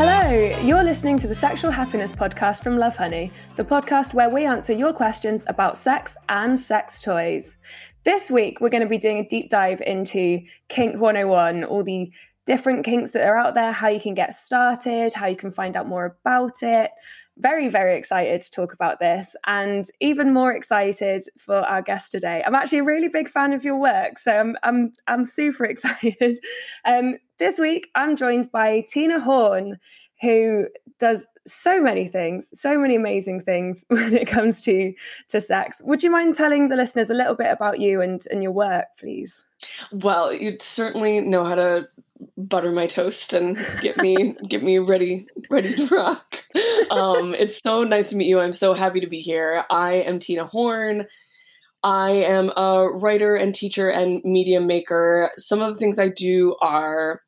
Hello, you're listening to the Sexual Happiness Podcast from Lovehoney, the podcast where we answer your questions about sex and sex toys. This week, we're going to be doing a deep dive into Kink 101, all the different kinks that are out there, how you can get started, how you can find out more about it. Very, very excited to talk about this, and even more excited for our guest today. I'm actually a really big fan of your work, so I'm I'm I'm super excited. Um, this week, I'm joined by Tina Horn, who does so many things, so many amazing things when it comes to to sex. Would you mind telling the listeners a little bit about you and, and your work, please? Well, you'd certainly know how to butter my toast and get me get me ready ready to rock. Um, it's so nice to meet you. I'm so happy to be here. I am Tina Horn. I am a writer and teacher and media maker. Some of the things I do are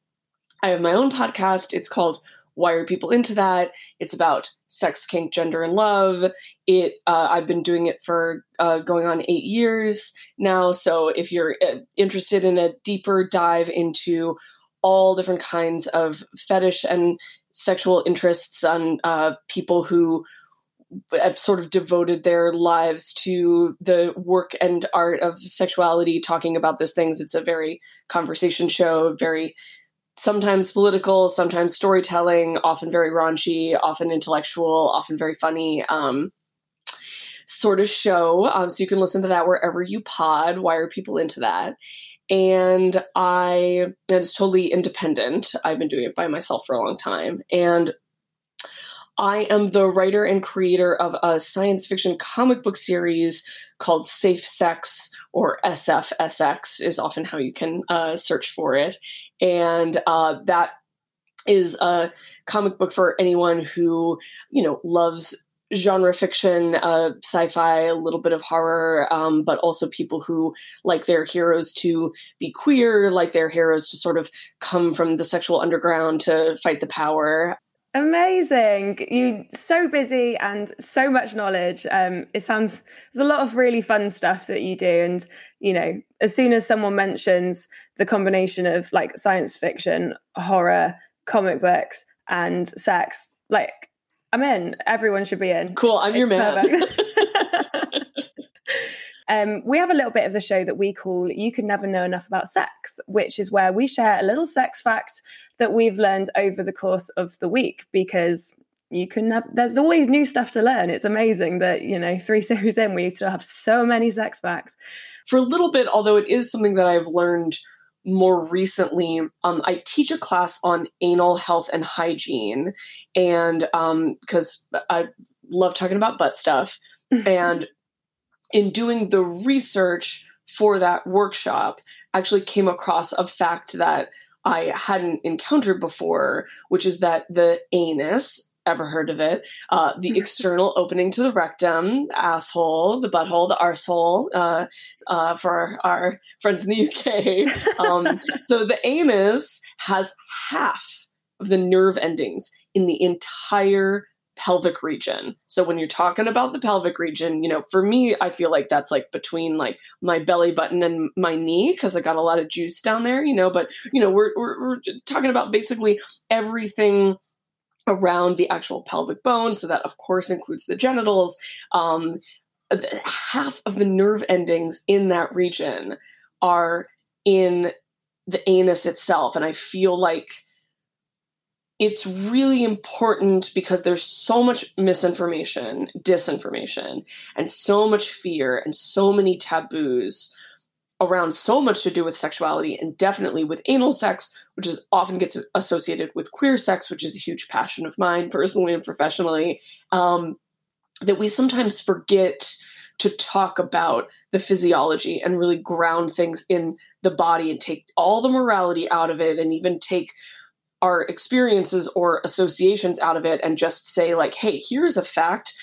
I have my own podcast. It's called why are people into that it's about sex kink gender and love it uh, i've been doing it for uh, going on eight years now so if you're uh, interested in a deeper dive into all different kinds of fetish and sexual interests on uh, people who have sort of devoted their lives to the work and art of sexuality talking about those things it's a very conversation show very sometimes political, sometimes storytelling, often very raunchy, often intellectual, often very funny. Um, sort of show. Um, so you can listen to that wherever you pod. Why are people into that? And I, it's totally independent. I've been doing it by myself for a long time. And I am the writer and creator of a science fiction comic book series called Safe Sex, or SFSX is often how you can uh, search for it and uh, that is a comic book for anyone who you know loves genre fiction, uh, sci-fi, a little bit of horror, um, but also people who like their heroes to be queer, like their heroes to sort of come from the sexual underground to fight the power. Amazing. You so busy and so much knowledge. Um, it sounds there's a lot of really fun stuff that you do. And, you know, as soon as someone mentions the combination of like science fiction, horror, comic books, and sex, like I'm in. Everyone should be in. Cool. I'm it's your man. um, we have a little bit of the show that we call You Can Never Know Enough About Sex, which is where we share a little sex fact that we've learned over the course of the week because you can have there's always new stuff to learn it's amazing that you know three series in we still have so many sex facts for a little bit although it is something that i've learned more recently um, i teach a class on anal health and hygiene and because um, i love talking about butt stuff and in doing the research for that workshop, actually came across a fact that I hadn't encountered before, which is that the anus, ever heard of it, uh, the external opening to the rectum, asshole, the butthole, the arsehole, uh, uh, for our, our, friends in the UK. Um, so the anus has half of the nerve endings in the entire pelvic region. So when you're talking about the pelvic region, you know, for me, I feel like that's like between like my belly button and my knee because I got a lot of juice down there, you know. But you know, we're we're, we're talking about basically everything around the actual pelvic bone. So that of course includes the genitals. Um, half of the nerve endings in that region are in the anus itself, and I feel like it's really important because there's so much misinformation, disinformation, and so much fear and so many taboos around so much to do with sexuality and definitely with anal sex, which is often gets associated with queer sex, which is a huge passion of mine personally and professionally. Um, that we sometimes forget to talk about the physiology and really ground things in the body and take all the morality out of it and even take our experiences or associations out of it and just say like hey here's a fact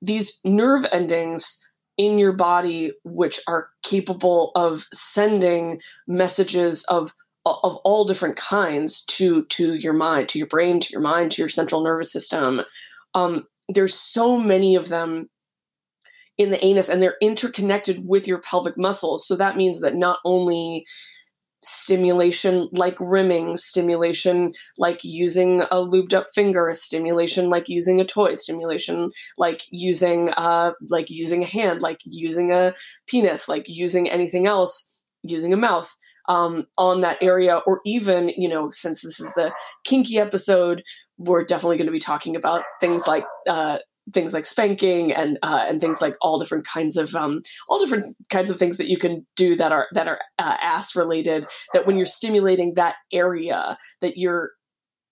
these nerve endings in your body which are capable of sending messages of of all different kinds to to your mind to your brain to your mind to your central nervous system. Um, there's so many of them in the anus and they're interconnected with your pelvic muscles. So that means that not only stimulation like rimming, stimulation like using a lubed up finger, stimulation like using a toy, stimulation like using uh like using a hand, like using a penis, like using anything else, using a mouth um, on that area, or even, you know, since this is the kinky episode, we're definitely going to be talking about things like uh, things like spanking and uh, and things like all different kinds of um, all different kinds of things that you can do that are that are uh, ass related. That when you're stimulating that area, that you're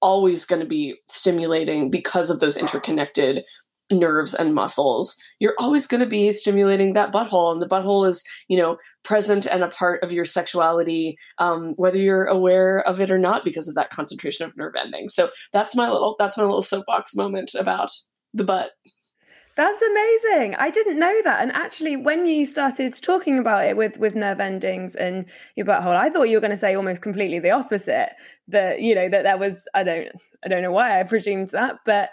always going to be stimulating because of those interconnected nerves and muscles, you're always going to be stimulating that butthole. And the butthole is, you know, present and a part of your sexuality, um, whether you're aware of it or not, because of that concentration of nerve endings. So that's my little that's my little soapbox moment about the butt. That's amazing. I didn't know that. And actually, when you started talking about it with with nerve endings and your butthole, I thought you were going to say almost completely the opposite. That you know that that was I don't I don't know why I presumed that, but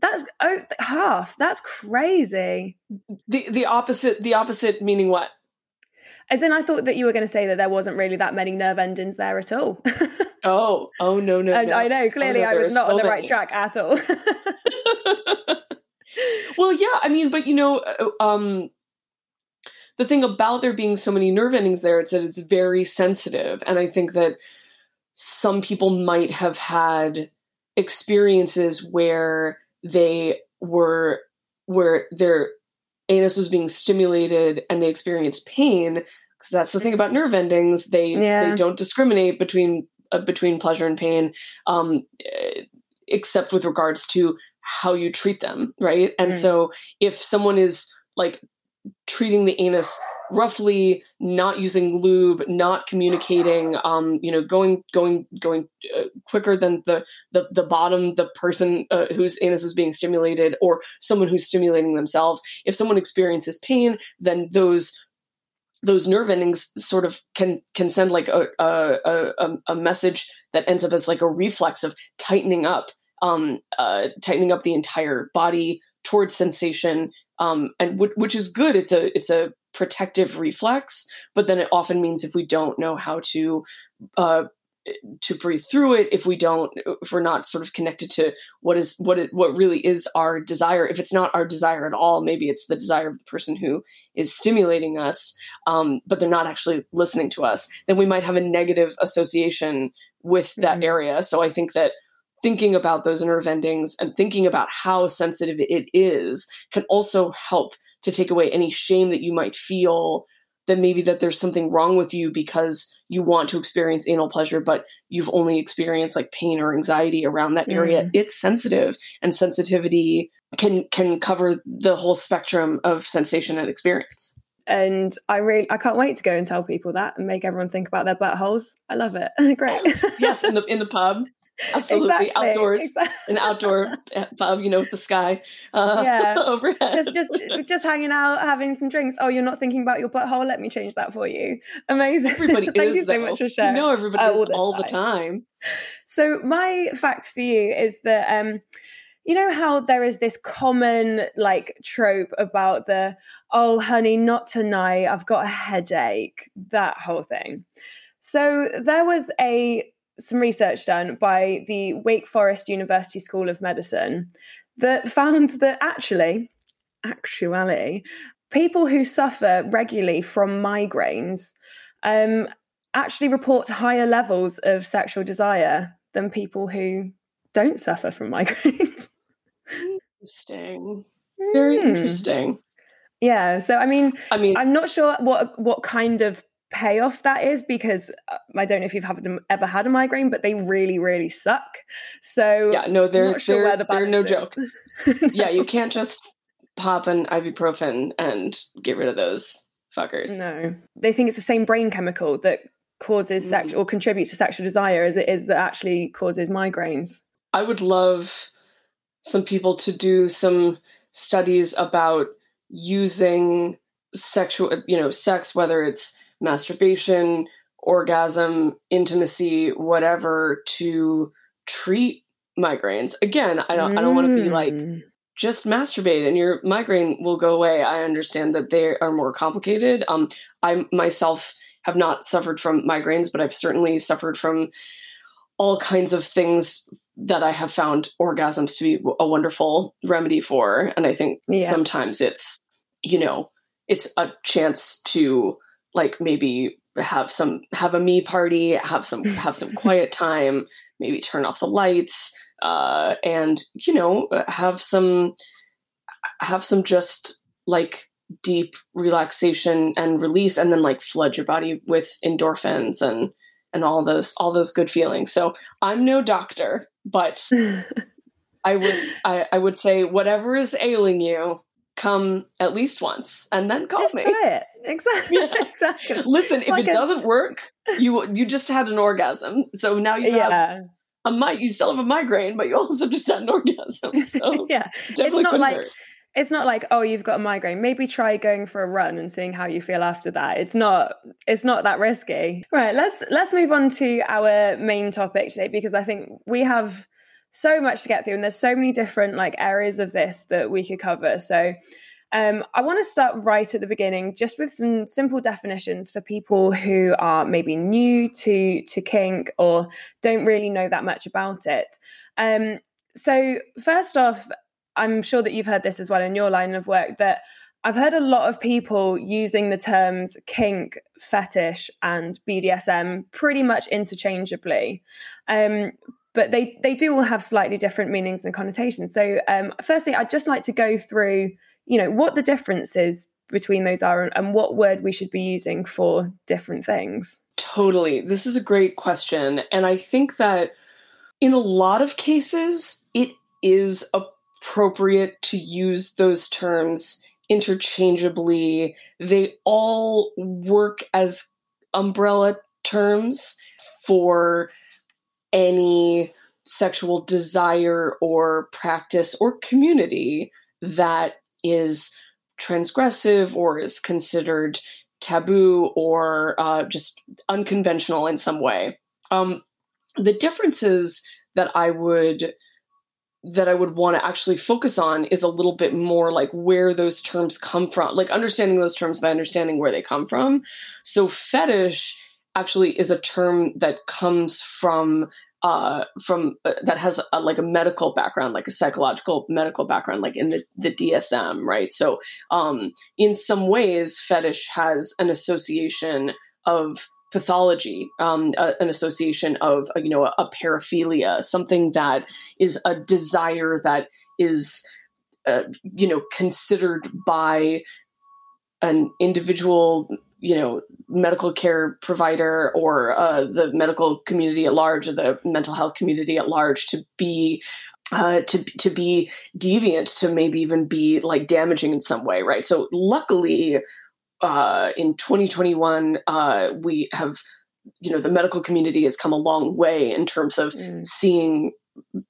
that's oh, half. That's crazy. The the opposite. The opposite meaning what? As in, I thought that you were going to say that there wasn't really that many nerve endings there at all. oh, oh no, no, and no. I know oh, clearly oh, no, I was not on the many. right track at all. well, yeah, I mean, but you know, uh, um, the thing about there being so many nerve endings there, it's that it's very sensitive, and I think that some people might have had experiences where they were where their anus was being stimulated and they experienced pain because that's the thing about nerve endings they Yeah. they don't discriminate between uh, between pleasure and pain um eh, except with regards to how you treat them right and Mm. so if someone is like treating the anus roughly not using lube not communicating um you know going going going uh, quicker than the the the bottom the person uh, whose anus is being stimulated or someone who's stimulating themselves if someone experiences pain then those those nerve endings sort of can can send like a a, a, a message that ends up as like a reflex of tightening up um uh tightening up the entire body towards sensation um and w- which is good it's a it's a protective reflex but then it often means if we don't know how to uh to breathe through it if we don't if we're not sort of connected to what is what it what really is our desire if it's not our desire at all maybe it's the desire of the person who is stimulating us um, but they're not actually listening to us then we might have a negative association with that Mhm. area so i think that thinking about those nerve endings and thinking about how sensitive it is can also help to take away any shame that you might feel that maybe that there's something wrong with you because you want to experience anal pleasure but you've only experienced like pain or anxiety around that area Mm. it's sensitive and sensitivity can can cover the whole spectrum of sensation and experience and I really I can't wait to go and tell people that and make everyone think about their buttholes. I love it. Great. yes in the in the pub absolutely Exactly, outdoors exactly. an outdoor pub you know with the sky uh, Yeah. overhead just just just hanging out, having some drinks. Oh, you're not thinking about your butthole? Let me change that for you. Amazing. everybody Thank is you so though. much for sharing. you know everybody Uh, all the all the time. time So my fact for you is that um you know how there is this common like trope about the oh honey not tonight I've got a headache that whole thing. So there was a some research done by the Wake Forest University School of Medicine that found that actually actually people who suffer regularly from migraines um, actually report higher levels of sexual desire than people who don't suffer from migraines. interesting very Hmm. interesting Yeah, so I mean, i mean I'm not sure what what kind of payoff that is because uh, I don't know if you've ever had a migraine, but they really, really suck. So yeah no they're sure they're, the they're no balance joke is. yeah you can't just pop an ibuprofen and get rid of those fuckers No, they think it's the same brain chemical that causes Mm. sex or contributes to sexual desire as it is that actually causes migraines. I would love some people to do some studies about using sexual, you know, sex, whether it's masturbation, orgasm, intimacy, whatever, to treat migraines. Again, I don't, I don't want to be like Mm. just masturbate and your migraine will go away. I understand that they are more complicated. Um, I myself have not suffered from migraines, but I've certainly suffered from all kinds of things that I have found orgasms to be a wonderful remedy for. And I think yeah. sometimes it's, you know, it's a chance to like maybe have some have a me party, have some have some quiet time, maybe turn off the lights, uh, and you know, have some have some just like deep relaxation and release and then like flood your body with endorphins and and all those all those good feelings. So i'm no doctor but i would I, I would say whatever is ailing you come at least once and then call just me. try it. Exactly yeah. exactly. Listen if like it a... doesn't work you you just had an orgasm. So now you yeah. have a mic you still have a migraine but you also just had an orgasm. So yeah. it's not like hurt. it's not like oh you've got a migraine. Maybe try going for a run and seeing how you feel after that. It's not it's not that risky. Right let's let's move on to our main topic today because i think we have so much to get through and there's so many different like areas of this that we could cover so um, I want to start right at the beginning, just with some simple definitions for people who are maybe new to to kink or don't really know that much about it. Um, so, first off, I'm sure that you've heard this as well in your line of work that I've heard a lot of people using the terms kink, fetish, and BDSM pretty much interchangeably. Um, but they, they do all have slightly different meanings and connotations. So, um, firstly, I'd just like to go through, you know, what the differences between those are and, and what word we should be using for different things. Totally. This is a great question. And I think that in a lot of cases, it is appropriate to use those terms interchangeably. They all work as umbrella terms for any sexual desire or practice or community that is transgressive or is considered taboo or uh, just unconventional in some way. Um, the differences that I would that I would want to actually focus on is a little bit more like where those terms come from, like understanding those terms by understanding where they come from. So fetish actually is a term that comes from uh from uh, that has a, like a medical background like a psychological medical background like in the the DSM right? So um in some ways fetish has an association of pathology, um, a, an association of uh, you know a, a, paraphilia, something that is a desire that is uh, you know considered by an individual you know medical care provider or uh, the medical community at large or the mental health community at large to be uh, to to be deviant, to maybe even be like damaging in some way, right? So luckily, uh, in 2021, uh, we have, you know, the medical community has come a long way in terms of mm. seeing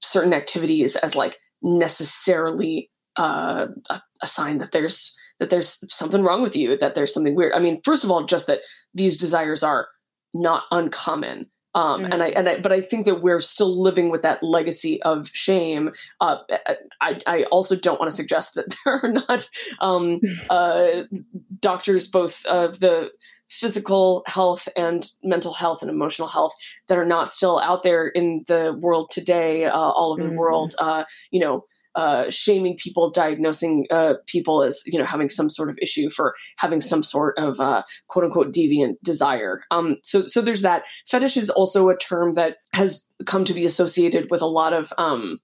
certain activities as like necessarily uh, a, a sign that there's that there's something wrong with you, that there's something weird. I mean, first of all, just that these desires are not uncommon. Um, mm-hmm. and I and I, but I think that we're still living with that legacy of shame. Uh, I, I also don't want to suggest that there are not um, uh, doctors, both of the physical health and mental health and emotional health, that are not still out there in the world today, uh, all over mm-hmm. the world. Uh, you know, uh, shaming people, diagnosing uh, people as you know having some sort of issue for having some sort of uh, quote unquote deviant desire. Um, so so there's that. Fetish is also a term that has come to be associated with a lot of um,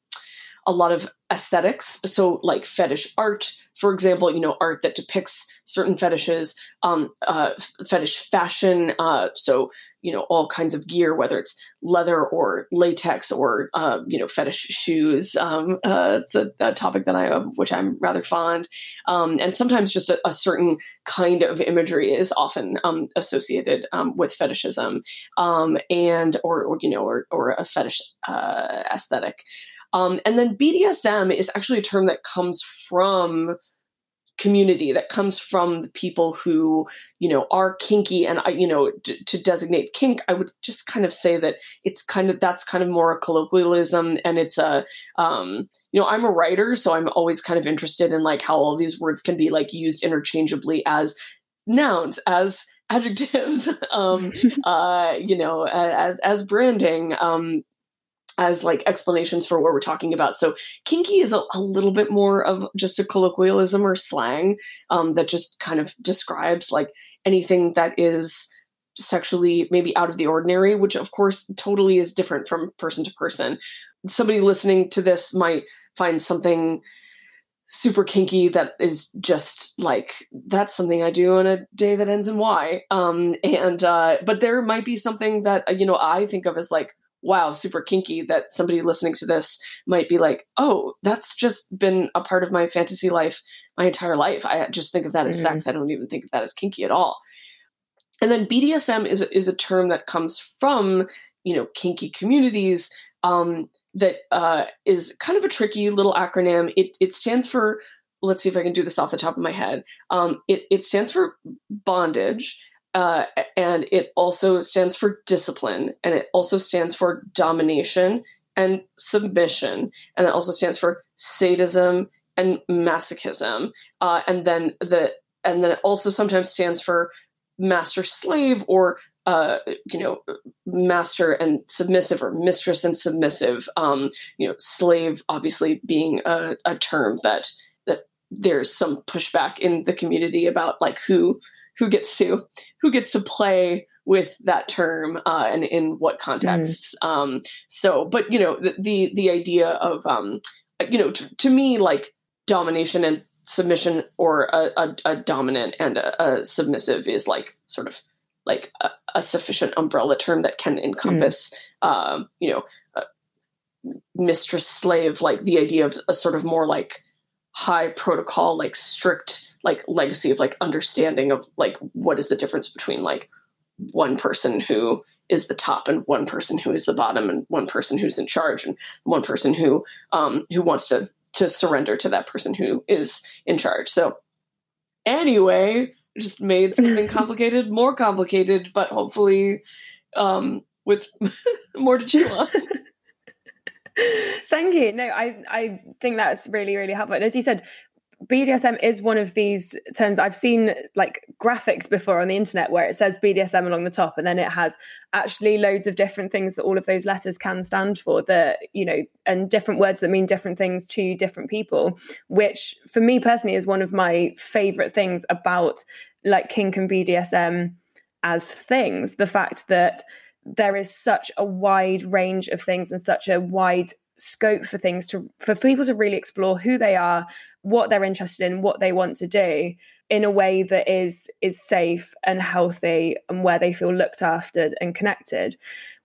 a lot of aesthetics. So, like fetish art, for example, you know, art that depicts certain fetishes, um, uh, fetish fashion. Uh, so, you know, all kinds of gear, whether it's leather or latex or, uh, you know, fetish shoes. Um, uh, it's a, a, topic that I, which I'm rather fond. Um, and sometimes just a, a, certain kind of imagery is often um, associated um, with fetishism um, and, or, or, you know, or, or a fetish uh, aesthetic. Um, and then BDSM is actually a term that comes from community that comes from the people who you know are kinky. And i you know d- to designate kink i would just kind of say that it's kind of that's kind of more a colloquialism and it's a um you know i'm a writer so i'm always kind of interested in like how all these words can be like used interchangeably as nouns as adjectives, um, uh, you know, as, as branding, um, as like explanations for what we're talking about. So kinky is a, a little bit more of just a colloquialism or slang um, that just kind of describes like anything that is sexually maybe out of the ordinary, which of course totally is different from person to person. Somebody listening to this might find something super kinky that is just like that's something I do on a day that ends in Y. Um, and uh, but there might be something that uh, you know I think of as like wow, super kinky that somebody listening to this might be like, oh, that's just been a part of my fantasy life my entire life. I just think of that as mm-hmm. sex. I don't even think of that as kinky at all. And then BDSM is is a term that comes from you know kinky communities. Um, that uh, is kind of a tricky little acronym. It it stands for let's see if I can do this off the top of my head. Um, it it stands for bondage, uh, and it also stands for discipline, and it also stands for domination and submission, and it also stands for sadism and masochism, uh, and then the and then it also sometimes stands for master slave or uh, you know, master and submissive or mistress and submissive. Um, you know, slave obviously being a, a term that that there's some pushback in the community about like who who gets to who gets to play with that term uh, and in what contexts. Mm. Um, so, but you know, the the, the idea of um, you know, t- to me, like domination and submission or a, a, a dominant and a, a submissive is like sort of like a, sufficient umbrella term that can encompass, mm. um, you know, mistress slave, like the idea of a sort of more like high protocol, like strict, like legacy of like understanding of like what is the difference between like one person who is the top and one person who is the bottom and one person who's in charge and one person who um who wants to to surrender to that person who is in charge. So anyway, just made something complicated more complicated, but hopefully um, with more to chew on. Thank you. No, I I think that's really really helpful. And as you said, BDSM is one of these terms. I've seen like graphics before on the internet where it says BDSM along the top and then it has actually loads of different things that all of those letters can stand for that you know and different words that mean different things to different people which for me personally is one of my favorite things about like kink and BDSM as things. The fact that there is such a wide range of things and such a wide scope for things to for people to really explore who they are what they're interested in what they want to do in a way that is is safe and healthy and where they feel looked after and connected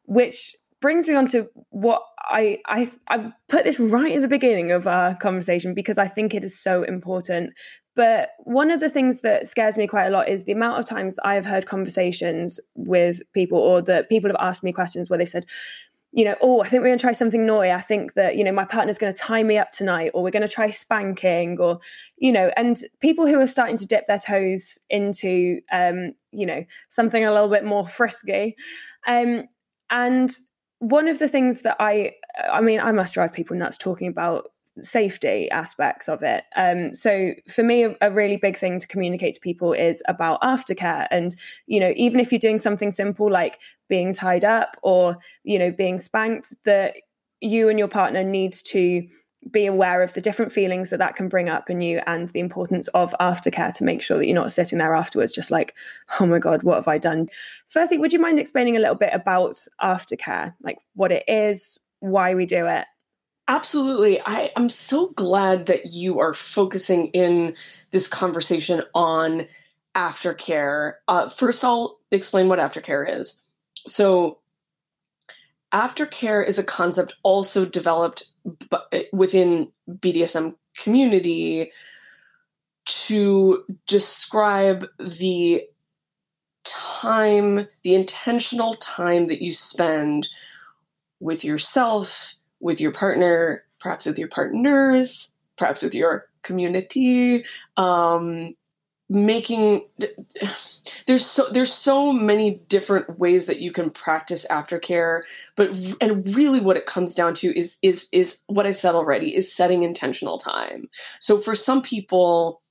which brings me on to what I, I I've put this right at the beginning of our conversation because I think it is so important. But one of the things that scares me quite a lot is the amount of times I have heard conversations with people or that people have asked me questions where they've said, you know, oh, I think we're going to try something naughty. I think that, you know, my partner's going to tie me up tonight, or we're going to try spanking, or, you know, and people who are starting to dip their toes into, um, you know, something a little bit more frisky. Um, and one of the things that I, I mean, I must drive people nuts talking about safety aspects of it. Um, so for me, a, a, really big thing to communicate to people is about aftercare. And, you know, even if you're doing something simple like being tied up or, you know, being spanked, that you and your partner need to be aware of the different feelings that that can bring up in you and the importance of aftercare to make sure that you're not sitting there afterwards just like oh my god what have i done firstly would you mind explaining a little bit about aftercare like what it is why we do it Absolutely. I, am so glad that you are focusing in this conversation on aftercare. Uh, first, I'll explain what aftercare is. So, aftercare is a concept also developed b- within BDSM community to describe the time, the intentional time that you spend with yourself with your partner, perhaps with your partners, perhaps with your community. Um, making there's so there's so many different ways that you can practice aftercare but and really what it comes down to is is is what i said already is setting intentional time. So for some people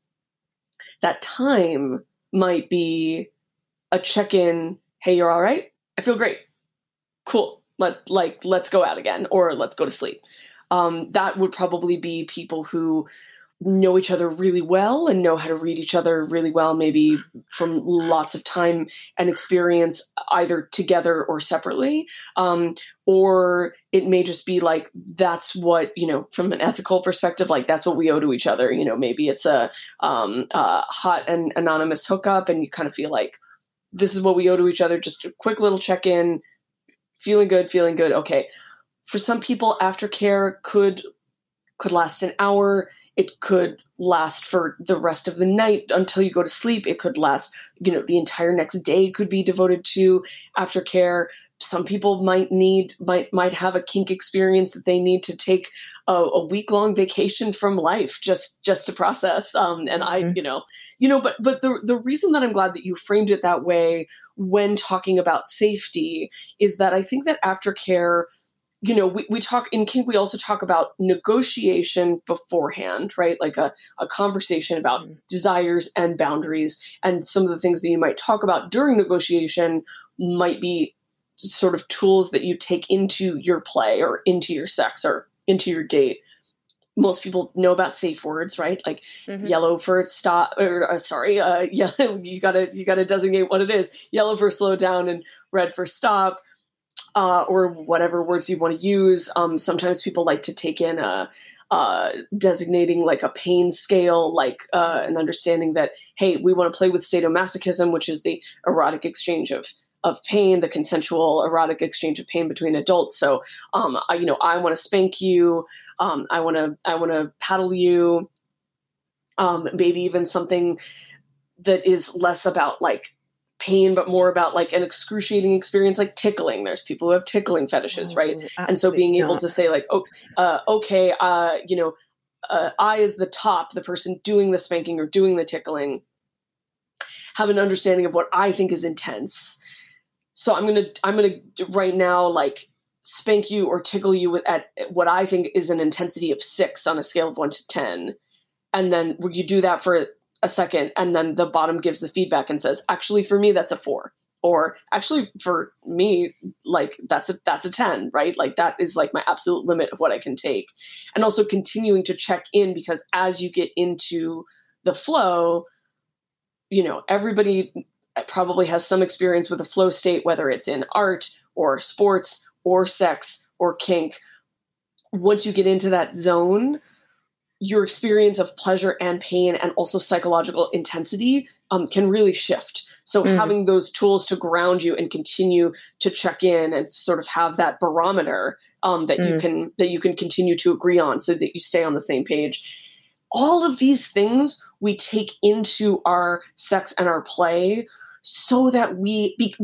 that time might be a check-in hey you're all right? I feel great. Cool let like let's go out again or let's go to sleep. Um, that would probably be people who know each other really well and know how to read each other really well, maybe from lots of time and experience, either together or separately. Um, or it may just be like that's what you know from an ethical perspective like that's what we owe to each other. You know maybe it's a, um, a hot and anonymous hookup and you kind of feel like this is what we owe to each other. Just a quick little check-in feeling good feeling good. Okay. For some people aftercare could could last an hour. It could last for the rest of the night until you go to sleep. It could last you know the entire next day could be devoted to aftercare. Some people might need might might have a kink experience that they need to take a, a week long vacation from life just just to process um and i mm-hmm. you know you know but but the the reason that i'm glad that you framed it that way when talking about safety is that i think that aftercare you know, we, we talk in kink, we also talk about negotiation beforehand, right? Like a, a conversation about mm-hmm. desires and boundaries. And some of the things that you might talk about during negotiation might be sort of tools that you take into your play or into your sex or into your date. Most people know about safe words, right? Like mm-hmm. yellow for stop, or uh, sorry, uh, yellow. You gotta you gotta designate what it is. Yellow for slow down, and red for stop uh, or whatever words you want to use. Um, sometimes people like to take in a uh, designating like a pain scale, like uh, an understanding that hey, we want to play with sadomasochism, which is the erotic exchange of of pain, the consensual erotic exchange of pain between adults. So, um, I, you know, I want to spank you, um, I want to I want to paddle you, um, maybe even something that is less about like pain, but more about like an excruciating experience, like tickling. There's people who have tickling fetishes, right? Oh, and so being able not. to say like, oh, uh, okay, uh, you know, uh, I is the top, the person doing the spanking or doing the tickling, have an understanding of what I think is intense. So I'm gonna, I'm gonna right now like spank you or tickle you with at what I think is an intensity of six on a scale of one to ten, and then you do that for a second and then the bottom gives the feedback and says actually for me that's a 4 or actually for me like that's a that's a 10 right? Like that is like my absolute limit of what i can take. And also continuing to check in because as you get into the flow you know everybody probably has some experience with a flow state whether it's in art or sports or sex or kink once you get into that zone your experience of pleasure and pain and also psychological intensity um, can really shift. So mm. having those tools to ground you and continue to check in and sort of have that barometer um, that mm. you can that you can continue to agree on, so that you stay on the same page. All of these things we take into our sex and our play, so that we be,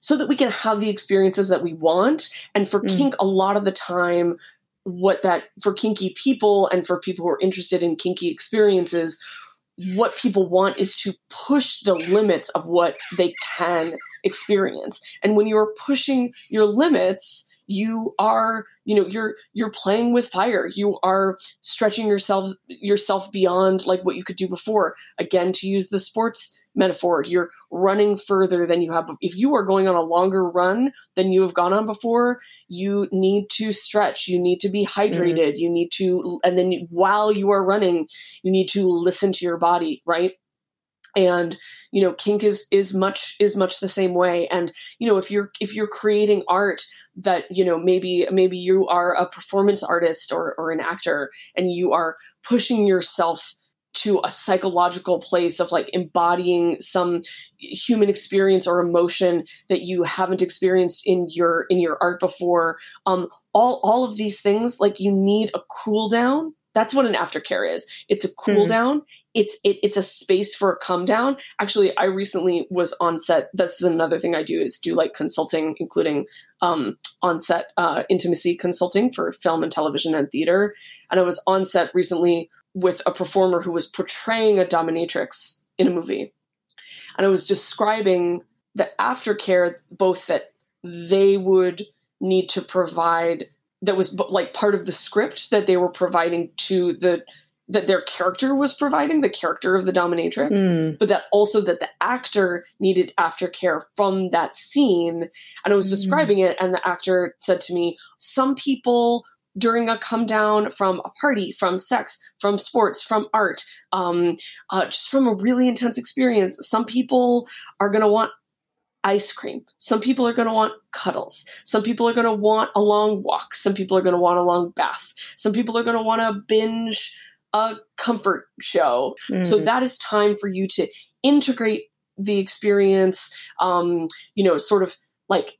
so that we can have the experiences that we want. And for mm. kink, a lot of the time, what that for kinky people and for people who are interested in kinky experiences what people want is to push the limits of what they can experience and when you're pushing your limits you are you know you're you're playing with fire you are stretching yourselves yourself beyond like what you could do before again to use the sports metaphor. You're running further than you have. If you are going on a longer run than you have gone on before, you need to stretch. You need to be hydrated. Mm-hmm. You need to, and then while you are running, you need to listen to your body, right? And you know kink is is much is much the same way. And you know if you're if you're creating art that you know maybe maybe you are a performance artist or or an actor and you are pushing yourself to a psychological place of like embodying some human experience or emotion that you haven't experienced in your in your art before um all all of these things like you need a cool down. That's what an aftercare is. It's a cool mm-hmm. down it's it, it's a space for a come down. Actually i recently was on set. This is another thing i do is do like consulting including um, on set uh, intimacy consulting for film and television and theater. And i was on set recently with a performer who was portraying a dominatrix in a movie. And I was describing the aftercare, both that they would need to provide, that was like part of the script that they were providing to the that their character was providing the character of the dominatrix Mm. but that also that the actor needed aftercare from that scene. And i was Mm. describing it and the actor said to me some people during a come down from a party from sex from sports from art um, uh, just from a really intense experience some people are going to want ice cream. Some people are going to want cuddles. Some people are going to want a long walk. Some people are going to want a long bath. Some people are going to want to binge a comfort show so Mm. that is time for you to integrate the experience, um, you know, sort of like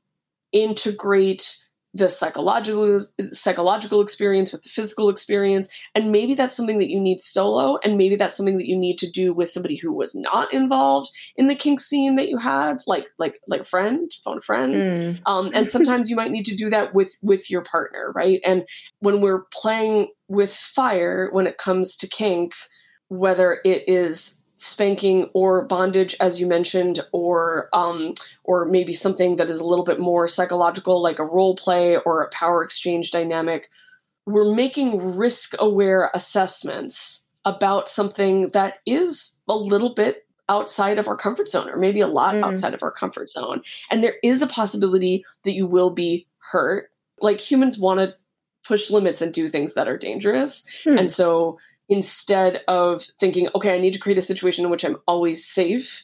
integrate the psychological psychological experience with the physical experience. And maybe that's something that you need solo and maybe that's something that you need to do with somebody who was not involved in the kink scene that you had like like like a friend phone a friend. Mm. um, and sometimes you might need to do that with with your partner right? And when we're playing with fire when it comes to kink whether it is spanking or bondage as you mentioned or um or maybe something that is a little bit more psychological like a role play or a power exchange dynamic we're making risk aware assessments about something that is a little bit outside of our comfort zone or maybe a lot Mm. outside of our comfort zone and there is a possibility that you will be hurt like humans want to push limits and do things that are dangerous Hmm. and so instead of thinking okay i need to create a situation in which i'm always safe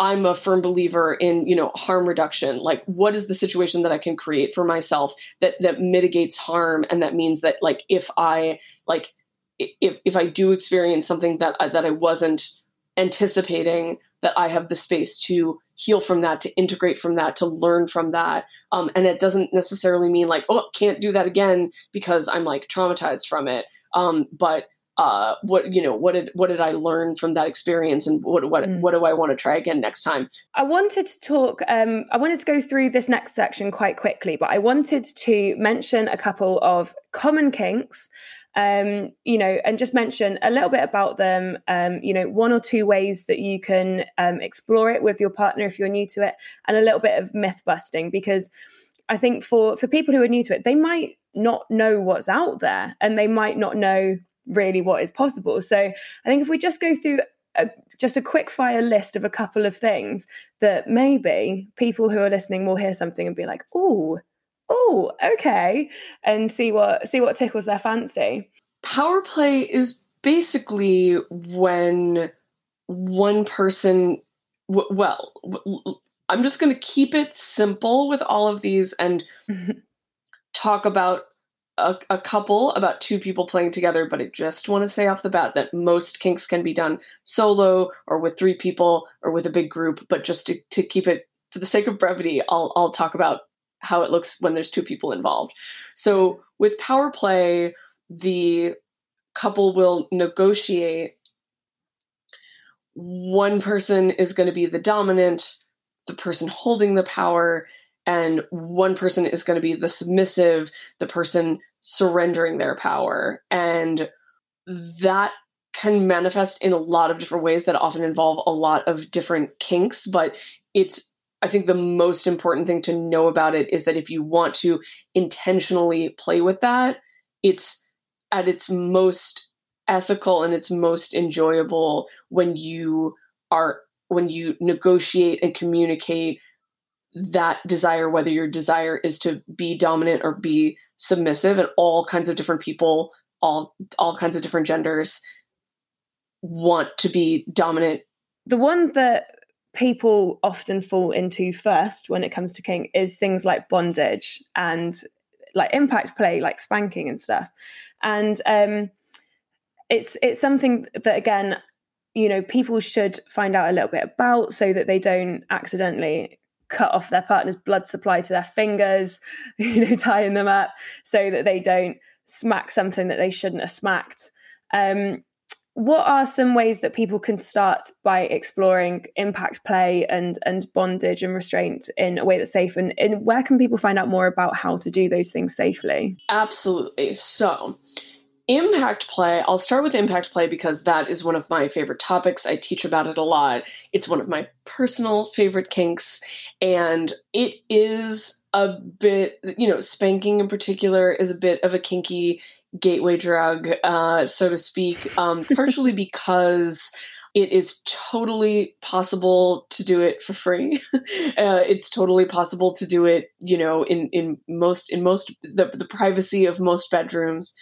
i'm a firm believer in you know harm reduction. Like what is the situation that i can create for myself that that mitigates harm and that means that like if i like if if i do experience something that I, that i wasn't anticipating that i have the space to heal from that to integrate from that to learn from that um, and it doesn't necessarily mean like oh can't do that again because i'm like traumatized from it um, but uh, what you know what did what did i learn from that experience and what what Mm. what do i want to try again next time I wanted to talk, um, I wanted to go through this next section quite quickly, but I wanted to mention a couple of common kinks, um, you know, and just mention a little bit about them, um, you know, one or two ways that you can um, explore it with your partner if you're new to it, and a little bit of myth busting, because I think for, for people who are new to it, they might not know what's out there and they might not know really what is possible. So I think if we just go through a, just a quick fire list of a couple of things that maybe people who are listening will hear something and be like, "Oh, oh, okay," and see what see what tickles their fancy. power play is basically when one person w- well w- i'm just going to keep it simple with all of these and talk about a, a couple about two people playing together but i just want to say off the bat that most kinks can be done solo or with three people or with a big group but just to, to keep it for the sake of brevity i'll i'll talk about how it looks when there's two people involved. So with power play the couple will negotiate. One person is going to be the dominant the person holding the power and one person is going to be the submissive the person surrendering their power. And that can manifest in a lot of different ways that often involve a lot of different kinks but it's i think the most important thing to know about it is that if you want to intentionally play with that it's at its most ethical and its most enjoyable when you are when you negotiate and communicate that desire whether your desire is to be dominant or be submissive and all kinds of different people all all kinds of different genders want to be dominant The one that people often fall into first when it comes to kink is things like bondage and like impact play, like spanking and stuff. And um, it's it's something that again, you know, people should find out a little bit about so that they don't accidentally cut off their partner's blood supply to their fingers, you know, tying them up so that they don't smack something that they shouldn't have smacked. Um, what are some ways that people can start by exploring impact play and and bondage and restraint in a way that's safe and, and where can people find out more about how to do those things safely Absolutely. So, impact play, I'll start with impact play because that is one of my favorite topics. I teach about it a lot. It's one of my personal favorite kinks, and it is a bit, you know, spanking in particular is a bit of a kinky gateway drug, uh, so to speak, um, partially because it is totally possible to do it for free. uh, it's totally possible to do it, you know, in in most in most the, the privacy of most bedrooms.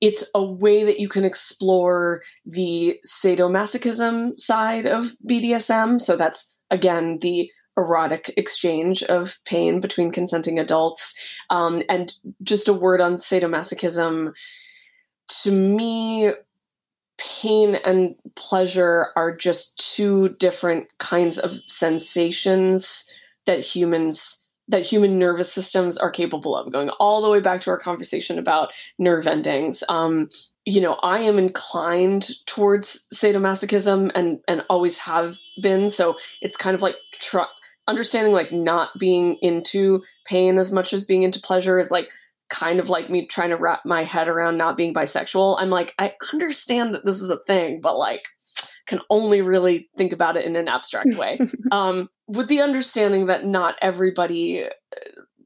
It's a way that you can explore the sadomasochism side of BDSM. So that's again the erotic exchange of pain between consenting adults. Um, and just a word on sadomasochism. To me, pain and pleasure are just two different kinds of sensations that humans that human nervous systems are capable of going all the way back to our conversation about nerve endings um, you know i am inclined towards sadomasochism and and always have been so it's kind of like tr- understanding like not being into pain as much as being into pleasure is like kind of like me trying to wrap my head around not being bisexual. I'm like, I understand that this is a thing, but like can only really think about it in an abstract way. um, with the understanding that not everybody uh,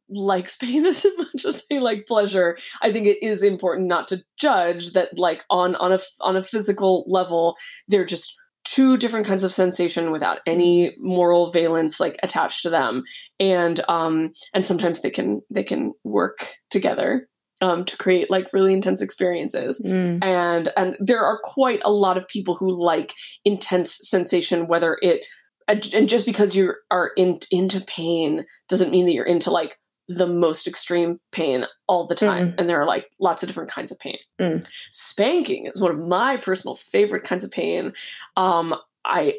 likes pain as much as they like pleasure. I think it is important not to judge that like on on a on a physical level they're just two different kinds of sensation without any moral valence like attached to them and um and sometimes they can they can work together um to create like really intense experiences mm. and and there are quite a lot of people who like intense sensation whether it and just because you are in, into pain doesn't mean that you're into like the most extreme pain all the time. Mm. And there are like lots of different kinds of pain. Mm. Spanking is one of my personal favorite kinds of pain. Um, I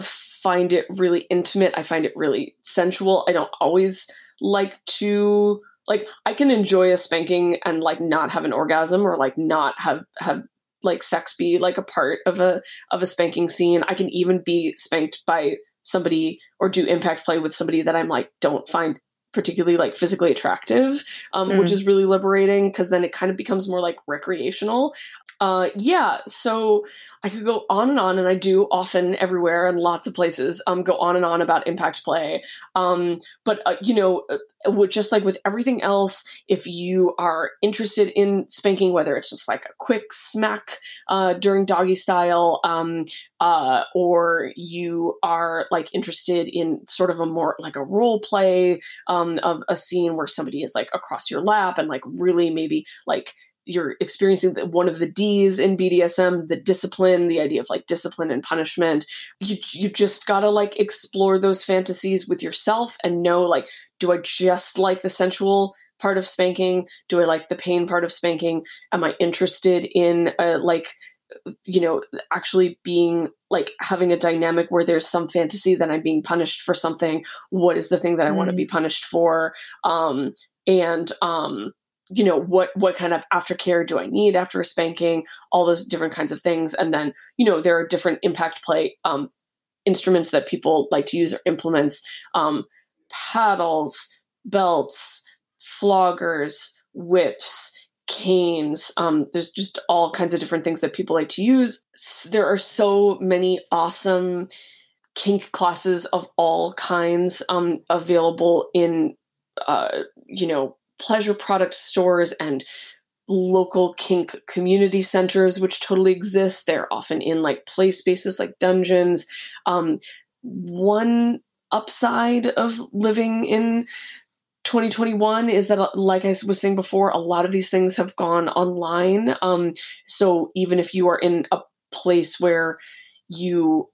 find it really intimate. I find it really sensual. I don't always like to like I can enjoy a spanking and like not have an orgasm or like not have have like sex be like a part of a of a spanking scene. I can even be spanked by somebody or do impact play with somebody that I'm like don't find particularly like physically attractive, um, mm. which is really liberating because then it kind of becomes more like recreational. Uh, yeah, so I could go on and on, and I do often everywhere and lots of places. Um, go on and on about impact play. Um, but uh, you know, uh, just like with everything else, if you are interested in spanking, whether it's just like a quick smack uh, during doggy style, um, uh, or you are like interested in sort of a more like a role play um, of a scene where somebody is like across your lap and like really maybe like you're experiencing the, one of the D's in BDSM, the discipline, the idea of like discipline and punishment. You you just gotta like explore those fantasies with yourself and know like, do I just like the sensual part of spanking? Do I like the pain part of spanking? Am I interested in uh, like you know actually being like having a dynamic where there's some fantasy that i'm being punished for something what is the thing that i mm. want to be punished for um and um you know what what kind of aftercare do i need after a spanking all those different kinds of things. And then you know there are different impact play um, instruments that people like to use or implements um, paddles belts floggers whips canes um, there's just all kinds of different things that people like to use. There are so many awesome kink classes of all kinds um, available in uh, you know pleasure product stores and local kink community centers which totally exist. They're often in like play spaces like dungeons. Um, one upside of living in 2021 is that like i was saying before a lot of these things have gone online. Um, so even if you are in a place where you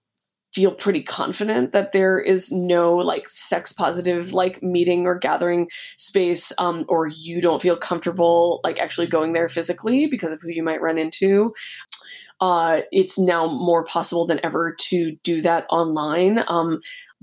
feel pretty confident that there is no like sex positive like meeting or gathering space um, or you don't feel comfortable like actually going there physically because of who you might run into uh, it's now more possible than ever to do that online um,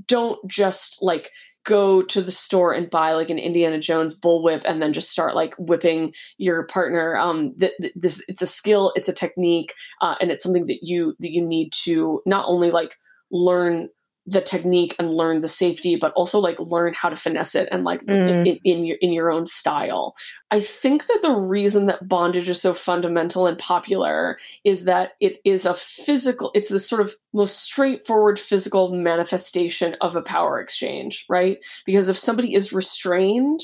don't just like go to the store and buy like an Indiana Jones bullwhip and then just start like whipping your partner. Um, th- th- this it's a skill, it's a technique, uh, and it's something that you that you need to not only like learn the technique and learn the safety but also like learn how to finesse it and like mm. in, in, your in your own style i think that the reason that bondage is so fundamental and popular is that it is a physical it's the sort of most straightforward physical manifestation of a power exchange right because if somebody is restrained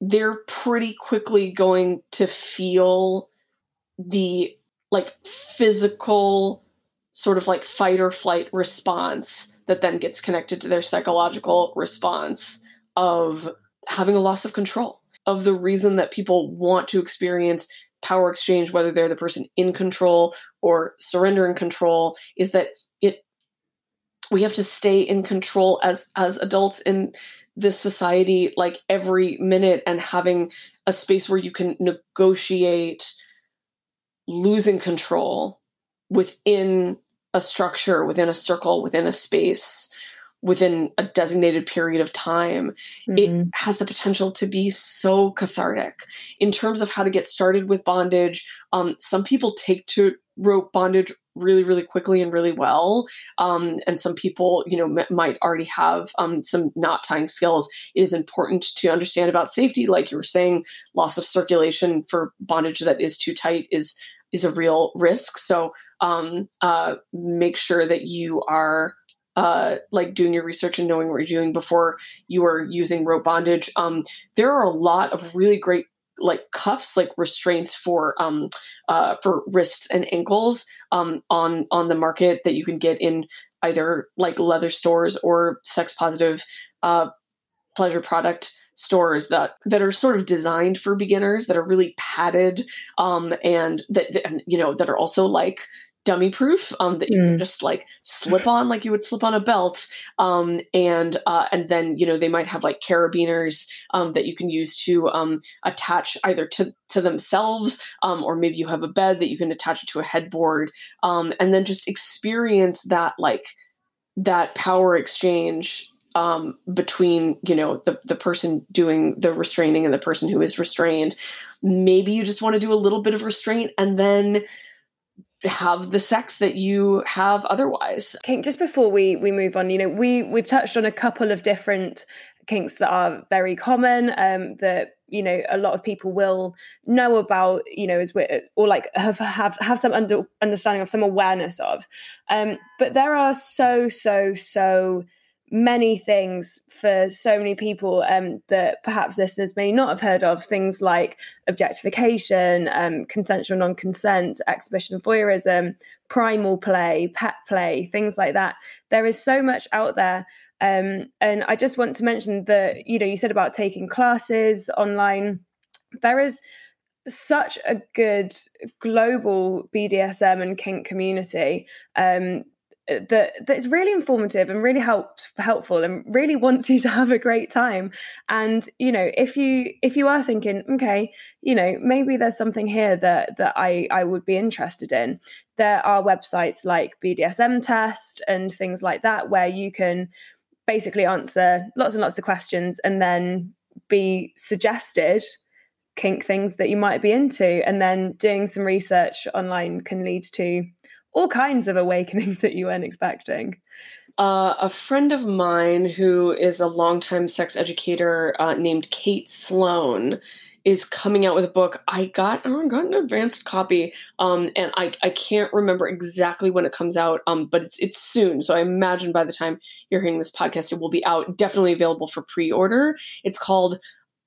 they're pretty quickly going to feel the like physical sort of like fight or flight response that then gets connected to their psychological response of having a loss of control of the reason that people want to experience power exchange whether they're the person in control or surrendering control is that it we have to stay in control as as adults in this society like every minute and having a space where you can negotiate losing control within a structure, within a circle, within a space, within a designated period of time, mm-hmm. it has the potential to be so cathartic. In terms of how to get started with bondage, um, some people take to rope bondage really really quickly and really well um, and some people you know m- might already have um, some knot tying skills it is important to understand about safety like you were saying loss of circulation for bondage that is too tight is is a real risk so um, uh, make sure that you are uh, like doing your research and knowing what you're doing before you are using rope bondage. Um, there are a lot of really great like cuffs, like restraints for um, uh, for wrists and ankles um, on on the market that you can get in either like leather stores or sex positive uh, pleasure product stores that that are sort of designed for beginners that are really padded um, and that you know that are also like dummy proof um, that you mm. can just like slip on like you would slip on a belt um, and uh, and then you know they might have like carabiners um, that you can use to um, attach either to to themselves um, or maybe you have a bed that you can attach it to a headboard um, and then just experience that like that power exchange um, between you know the the person doing the restraining and the person who is restrained maybe you just want to do a little bit of restraint and then have the sex that you have otherwise. Kink, just before we we move on, you know, we we've touched on a couple of different kinks that are very common um, that you know a lot of people will know about you know as we or like have have have some under, understanding of some awareness of um, but there are so so so many things for so many people um, that perhaps listeners may not have heard of. Things like objectification um, consensual non-consent exhibition voyeurism primal play pet play things like that. There is so much out there. Um, and i just want to mention that you know you said about taking classes online. There is such a good global BDSM and kink community. Um, that that's really informative and really help, helpful and really wants you to have a great time. And you know if you if you are thinking okay you know maybe there's something here that that i i would be interested in there are websites like bdsm test and things like that where you can basically answer lots and lots of questions and then be suggested kink things that you might be into. And then doing some research online can lead to all kinds of awakenings that you weren't expecting. Uh, a friend of mine who is a longtime sex educator uh, named Kate Sloan is coming out with a book. I got I got an advanced copy, um, and I I can't remember exactly when it comes out, um, but it's it's soon. So I imagine by the time you're hearing this podcast, it will be out. Definitely available for pre-order. It's called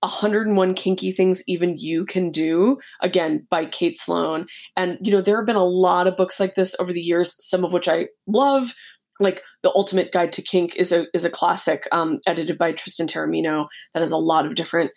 101 kinky things even you can do again by kate sloan. And you know there have been a lot of books like this over the years some of which i love. Like the ultimate guide to kink is a is a classic um, edited by tristan taormino that has a lot of different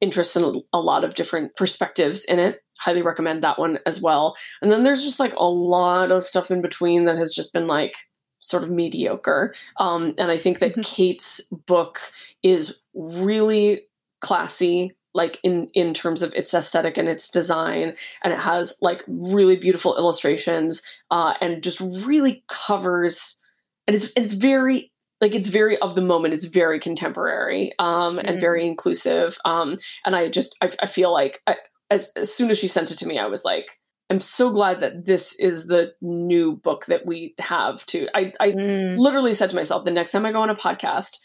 interests and a lot of different perspectives in it. Highly recommend that one as well. And then there's just like a lot of stuff in between that has just been like sort of mediocre. Um, and i think that mm-hmm. kate's book is really classy like in in terms of its aesthetic and its design and it has like really beautiful illustrations uh and just really covers and it's it's very like it's very of the moment it's very contemporary um and mm-hmm. very inclusive um and i just i, I feel like I, as, as soon as she sent it to me i was like i'm so glad that this is the new book that we have to i i mm. literally said to myself the next time i go on a podcast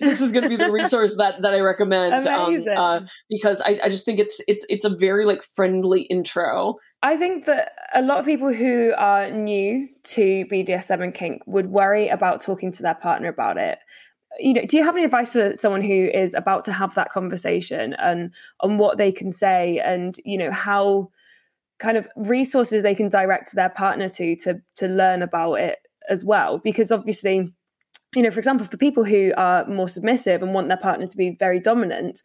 this is going to be the resource that that I recommend um, uh, because I, I just think it's it's it's a very like friendly intro. I think that a lot of people who are new to BDSM and kink would worry about talking to their partner about it. You know, do you have any advice for someone who is about to have that conversation and on what they can say and you know how kind of resources they can direct their partner to to to learn about it as well because obviously you know for example for people who are more submissive and want their partner to be very dominant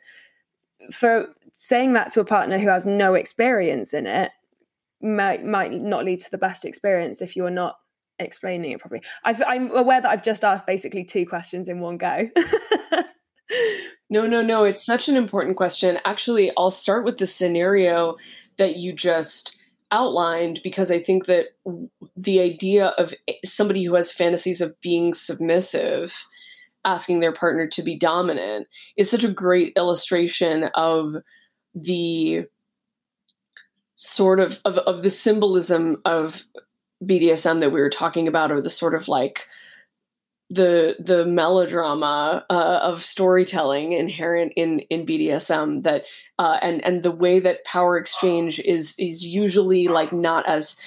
for saying that to a partner who has no experience in it might might not lead to the best experience if you're not explaining it properly. i I'm aware that I've just asked basically two questions in one go. no, no, no. It's such an important question. Actually, I'll start with the scenario that you just outlined because I think that the idea of somebody who has fantasies of being submissive asking their partner to be dominant is such a great illustration of the sort of, of, of the symbolism of BDSM that we were talking about, or the sort of like the the melodrama uh, of storytelling inherent in in BDSM that uh, and and the way that power exchange is is usually like not as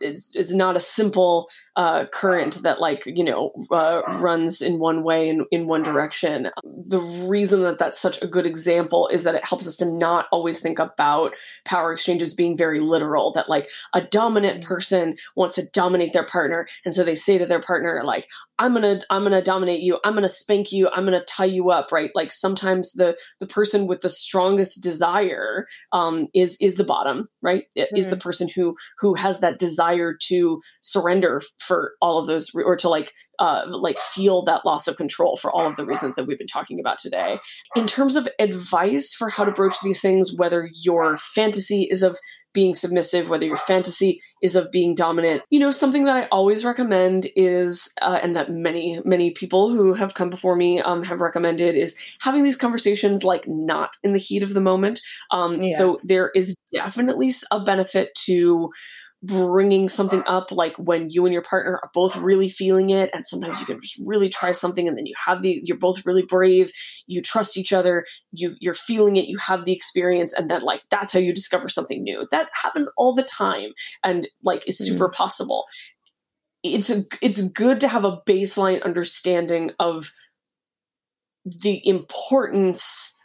it's, it's not a simple uh, current that like you know uh, runs in one way in, in one direction the reason that that's such a good example is that it helps us to not always think about power exchanges being very literal that like a dominant mm-hmm. person wants to dominate their partner and so they say to their partner like i'm gonna i'm gonna dominate you i'm gonna spank you i'm gonna tie you up right like sometimes the the person with the strongest desire um, is is the bottom right mm-hmm. is the mm-hmm. person who who has that desire to surrender for all of those or to like uh, like feel that loss of control for all of the reasons that we've been talking about today. In terms of advice for how to broach these things, whether your fantasy is of being submissive, whether your fantasy is of being dominant. You know, something that I always recommend is, uh, and that many, many people who have come before me um, have recommended, is having these conversations like not in the heat of the moment. Um, yeah. So there is definitely a benefit to bringing something up like when you and your partner are both really feeling it and sometimes you can just really try something and then you have the you're both really brave you trust each other you you're feeling it you have the experience and then like that's how you discover something new. That happens all the time and like is super mm. possible. It's a, it's good to have a baseline understanding of the importance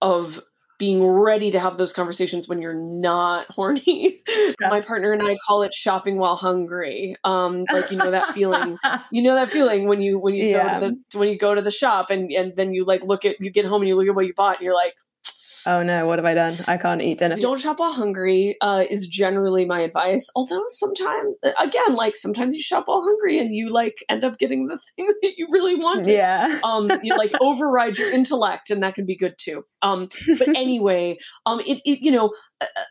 of being ready to have those conversations when you're not horny. Yeah. My partner and I call it shopping while hungry. Um, like you know that feeling. you know that feeling when you when you yeah. go to the when you go to the shop and and then you like look at you get home and you look at what you bought and you're like, oh no, what have I done? I can't eat dinner. Don't shop while hungry uh, is generally my advice. Although sometimes, again, like sometimes you shop while hungry and you like end up getting the thing that you really want. Yeah. Um, you like override your intellect, and that can be good too. Um, but anyway, um, it, it you know,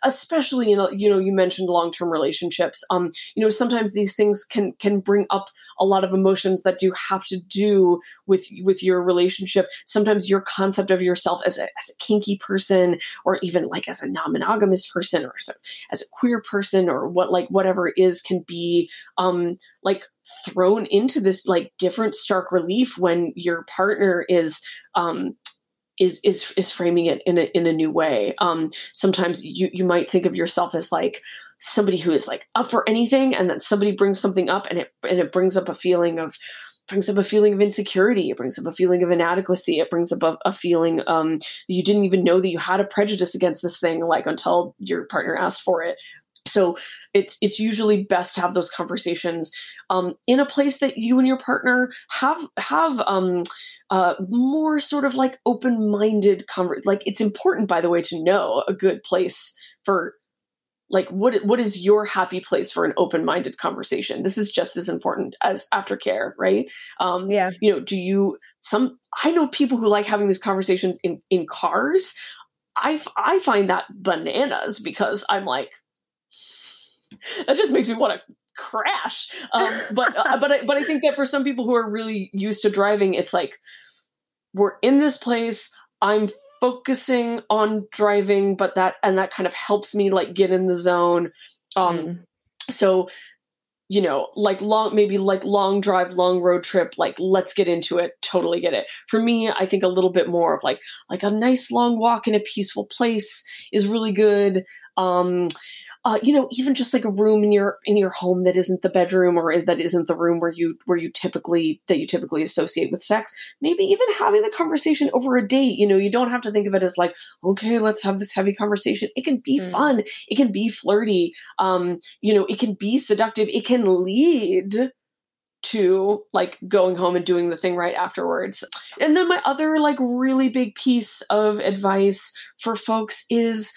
especially in a, you know, you mentioned long term relationships. Um, you know, sometimes these things can can bring up a lot of emotions that do have to do with with your relationship. Sometimes your concept of yourself as a as a kinky person person or even like as a non-monogamous person or as a, as a queer person or what like whatever it is can be um like thrown into this like different stark relief when your partner is um is is is framing it in a in a new way. Um, sometimes you you might think of yourself as like somebody who is like up for anything, and then somebody brings something up, and it and it brings up a feeling of brings up a feeling of insecurity. It brings up a feeling of inadequacy. It brings up a, a feeling um, you didn't even know that you had a prejudice against this thing, like until your partner asked for it. So it's it's usually best to have those conversations um, in a place that you and your partner have have um, uh, more sort of like open minded conver- Like it's important, by the way, to know a good place for like what what is your happy place for an open-minded conversation? This is just as important as aftercare right? Um yeah. you know do you some i know people who like having these conversations in in cars. I i find that bananas because i'm like that just makes me want to crash. Um but uh, but I, but i think that for some people who are really used to driving it's like we're in this place i'm focusing on driving, but that and that kind of helps me like get in the zone. Um mm. so you know, like long, maybe like long drive, long road trip, like let's get into it. Totally get it. For me, I think a little bit more of like, like a nice long walk in a peaceful place is really good. um, uh, you know, even just like a room in your in your home that isn't the bedroom or is that isn't the room where you where you typically that you typically associate with sex. Maybe even having the conversation over a date. You know, you don't have to think of it as like, okay, let's have this heavy conversation. It can be mm. fun. It can be flirty. Um, you know, it can be seductive. It can lead to like going home and doing the thing right afterwards. And then my other like really big piece of advice for folks is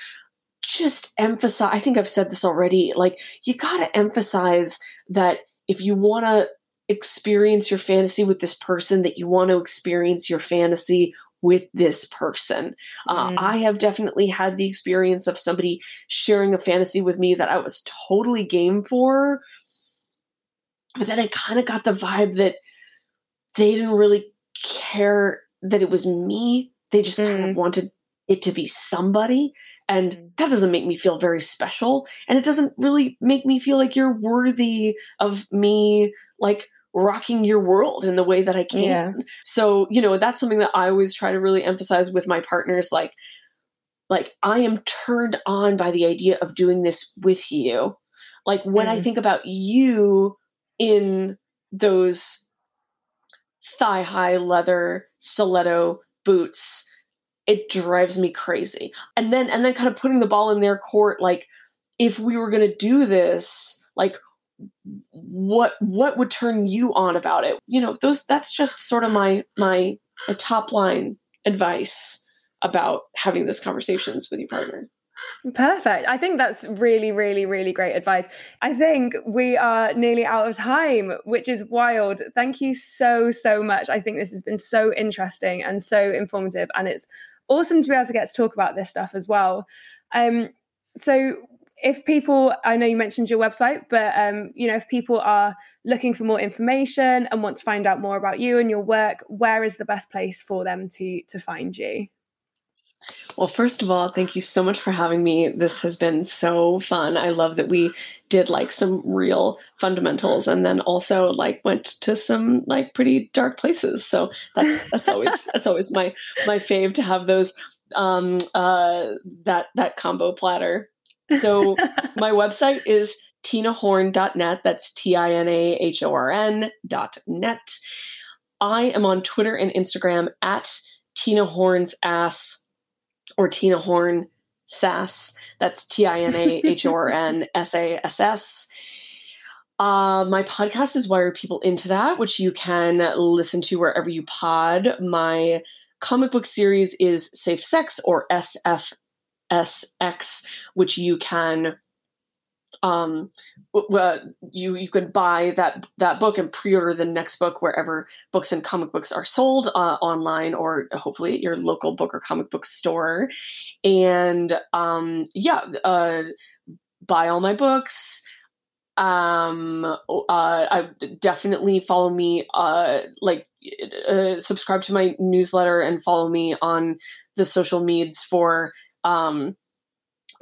just emphasize I think I've said this already like you got to emphasize that if you want to experience your fantasy with this person that you want to experience your fantasy with this person. Uh, mm. I have definitely had the experience of somebody sharing a fantasy with me that I was totally game for, but then I kind of got the vibe that they didn't really care that it was me. They just mm. kind of wanted it to be somebody. And mm. that doesn't make me feel very special. And it doesn't really make me feel like you're worthy of me, like, rocking your world in the way that I can. Yeah. So, you know, that's something that I always try to really emphasize with my partners. Like, like I am turned on by the idea of doing this with you. Like when mm. I think about you in those thigh high leather stiletto boots it drives me crazy. And then and then kind of putting the ball in their court like if we were going to do this, like what what would turn you on about it? You know, those that's just sort of my my, my top line advice about having those conversations with your partner. Perfect. I think that's really, really, really great advice. I think we are nearly out of time, which is wild. Thank you so, so much. I think this has been so interesting and so informative. And it's awesome to be able to get to talk about this stuff as well. Um, so if people i know you mentioned your website but um, you know if people are looking for more information and want to find out more about you and your work where is the best place for them to to find you well, first of all, thank you so much for having me. This has been so fun. I love that we did like some real fundamentals and then also like went to some like pretty dark places. So that's that's always that's always my my fave to have those um uh that that combo platter. So my website is tinahorn.net. That's T I N A H O R N dot net. I am on Twitter and Instagram at Tina Horn's ass or Tina Horn Sass. That's T I N A H O R N S A S S. Uh, my podcast is Why Are People Into That, which you can listen to wherever you pod. My comic book series is Safe Sex or SFSX, which you can um, you you could buy that that book and pre-order the next book wherever books and comic books are sold uh, online or hopefully at your local book or comic book store. And um, yeah, uh, buy all my books. Um, uh, I definitely follow me. Uh, like uh, subscribe to my newsletter and follow me on the social medias for um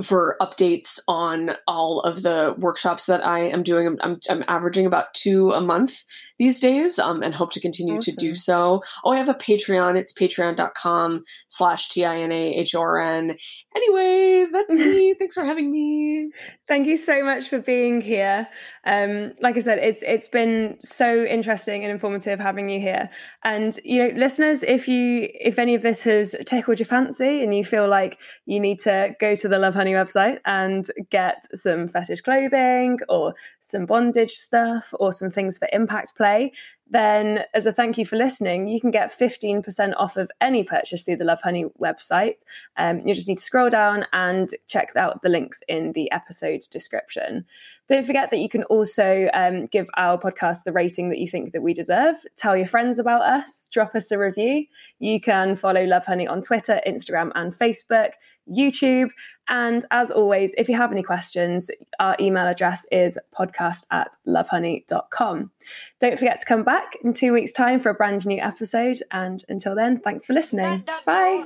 for updates on all of the workshops that I am doing. I'm, I'm, I'm averaging about two a month these days um, and hope to continue awesome. to do so. Oh, I have a Patreon. It's patreon.com slash T-I-N-A-H-R-N. Anyway, that's me. Thanks for having me. Thank you so much for being here. Um, like I said, it's it's been so interesting and informative having you here. And you know, listeners, if you if any of this has tickled your fancy and you feel like you need to go to the Lovehoney website and get some fetish clothing or some bondage stuff or some things for impact play, then as a thank you for listening, you can get 15% off of any purchase through the Lovehoney website. Um, you just need to scroll down and check out the links in the episode description. Don't forget that you can also um, give our podcast the rating that you think that we deserve. Tell your friends about us, drop us a review. You can follow Lovehoney on Twitter, Instagram, and Facebook. YouTube. And as always, if you have any questions, our email address is podcast at lovehoney.com. Don't forget to come back in two weeks' time for a brand new episode. And until then, thanks for listening. Bye.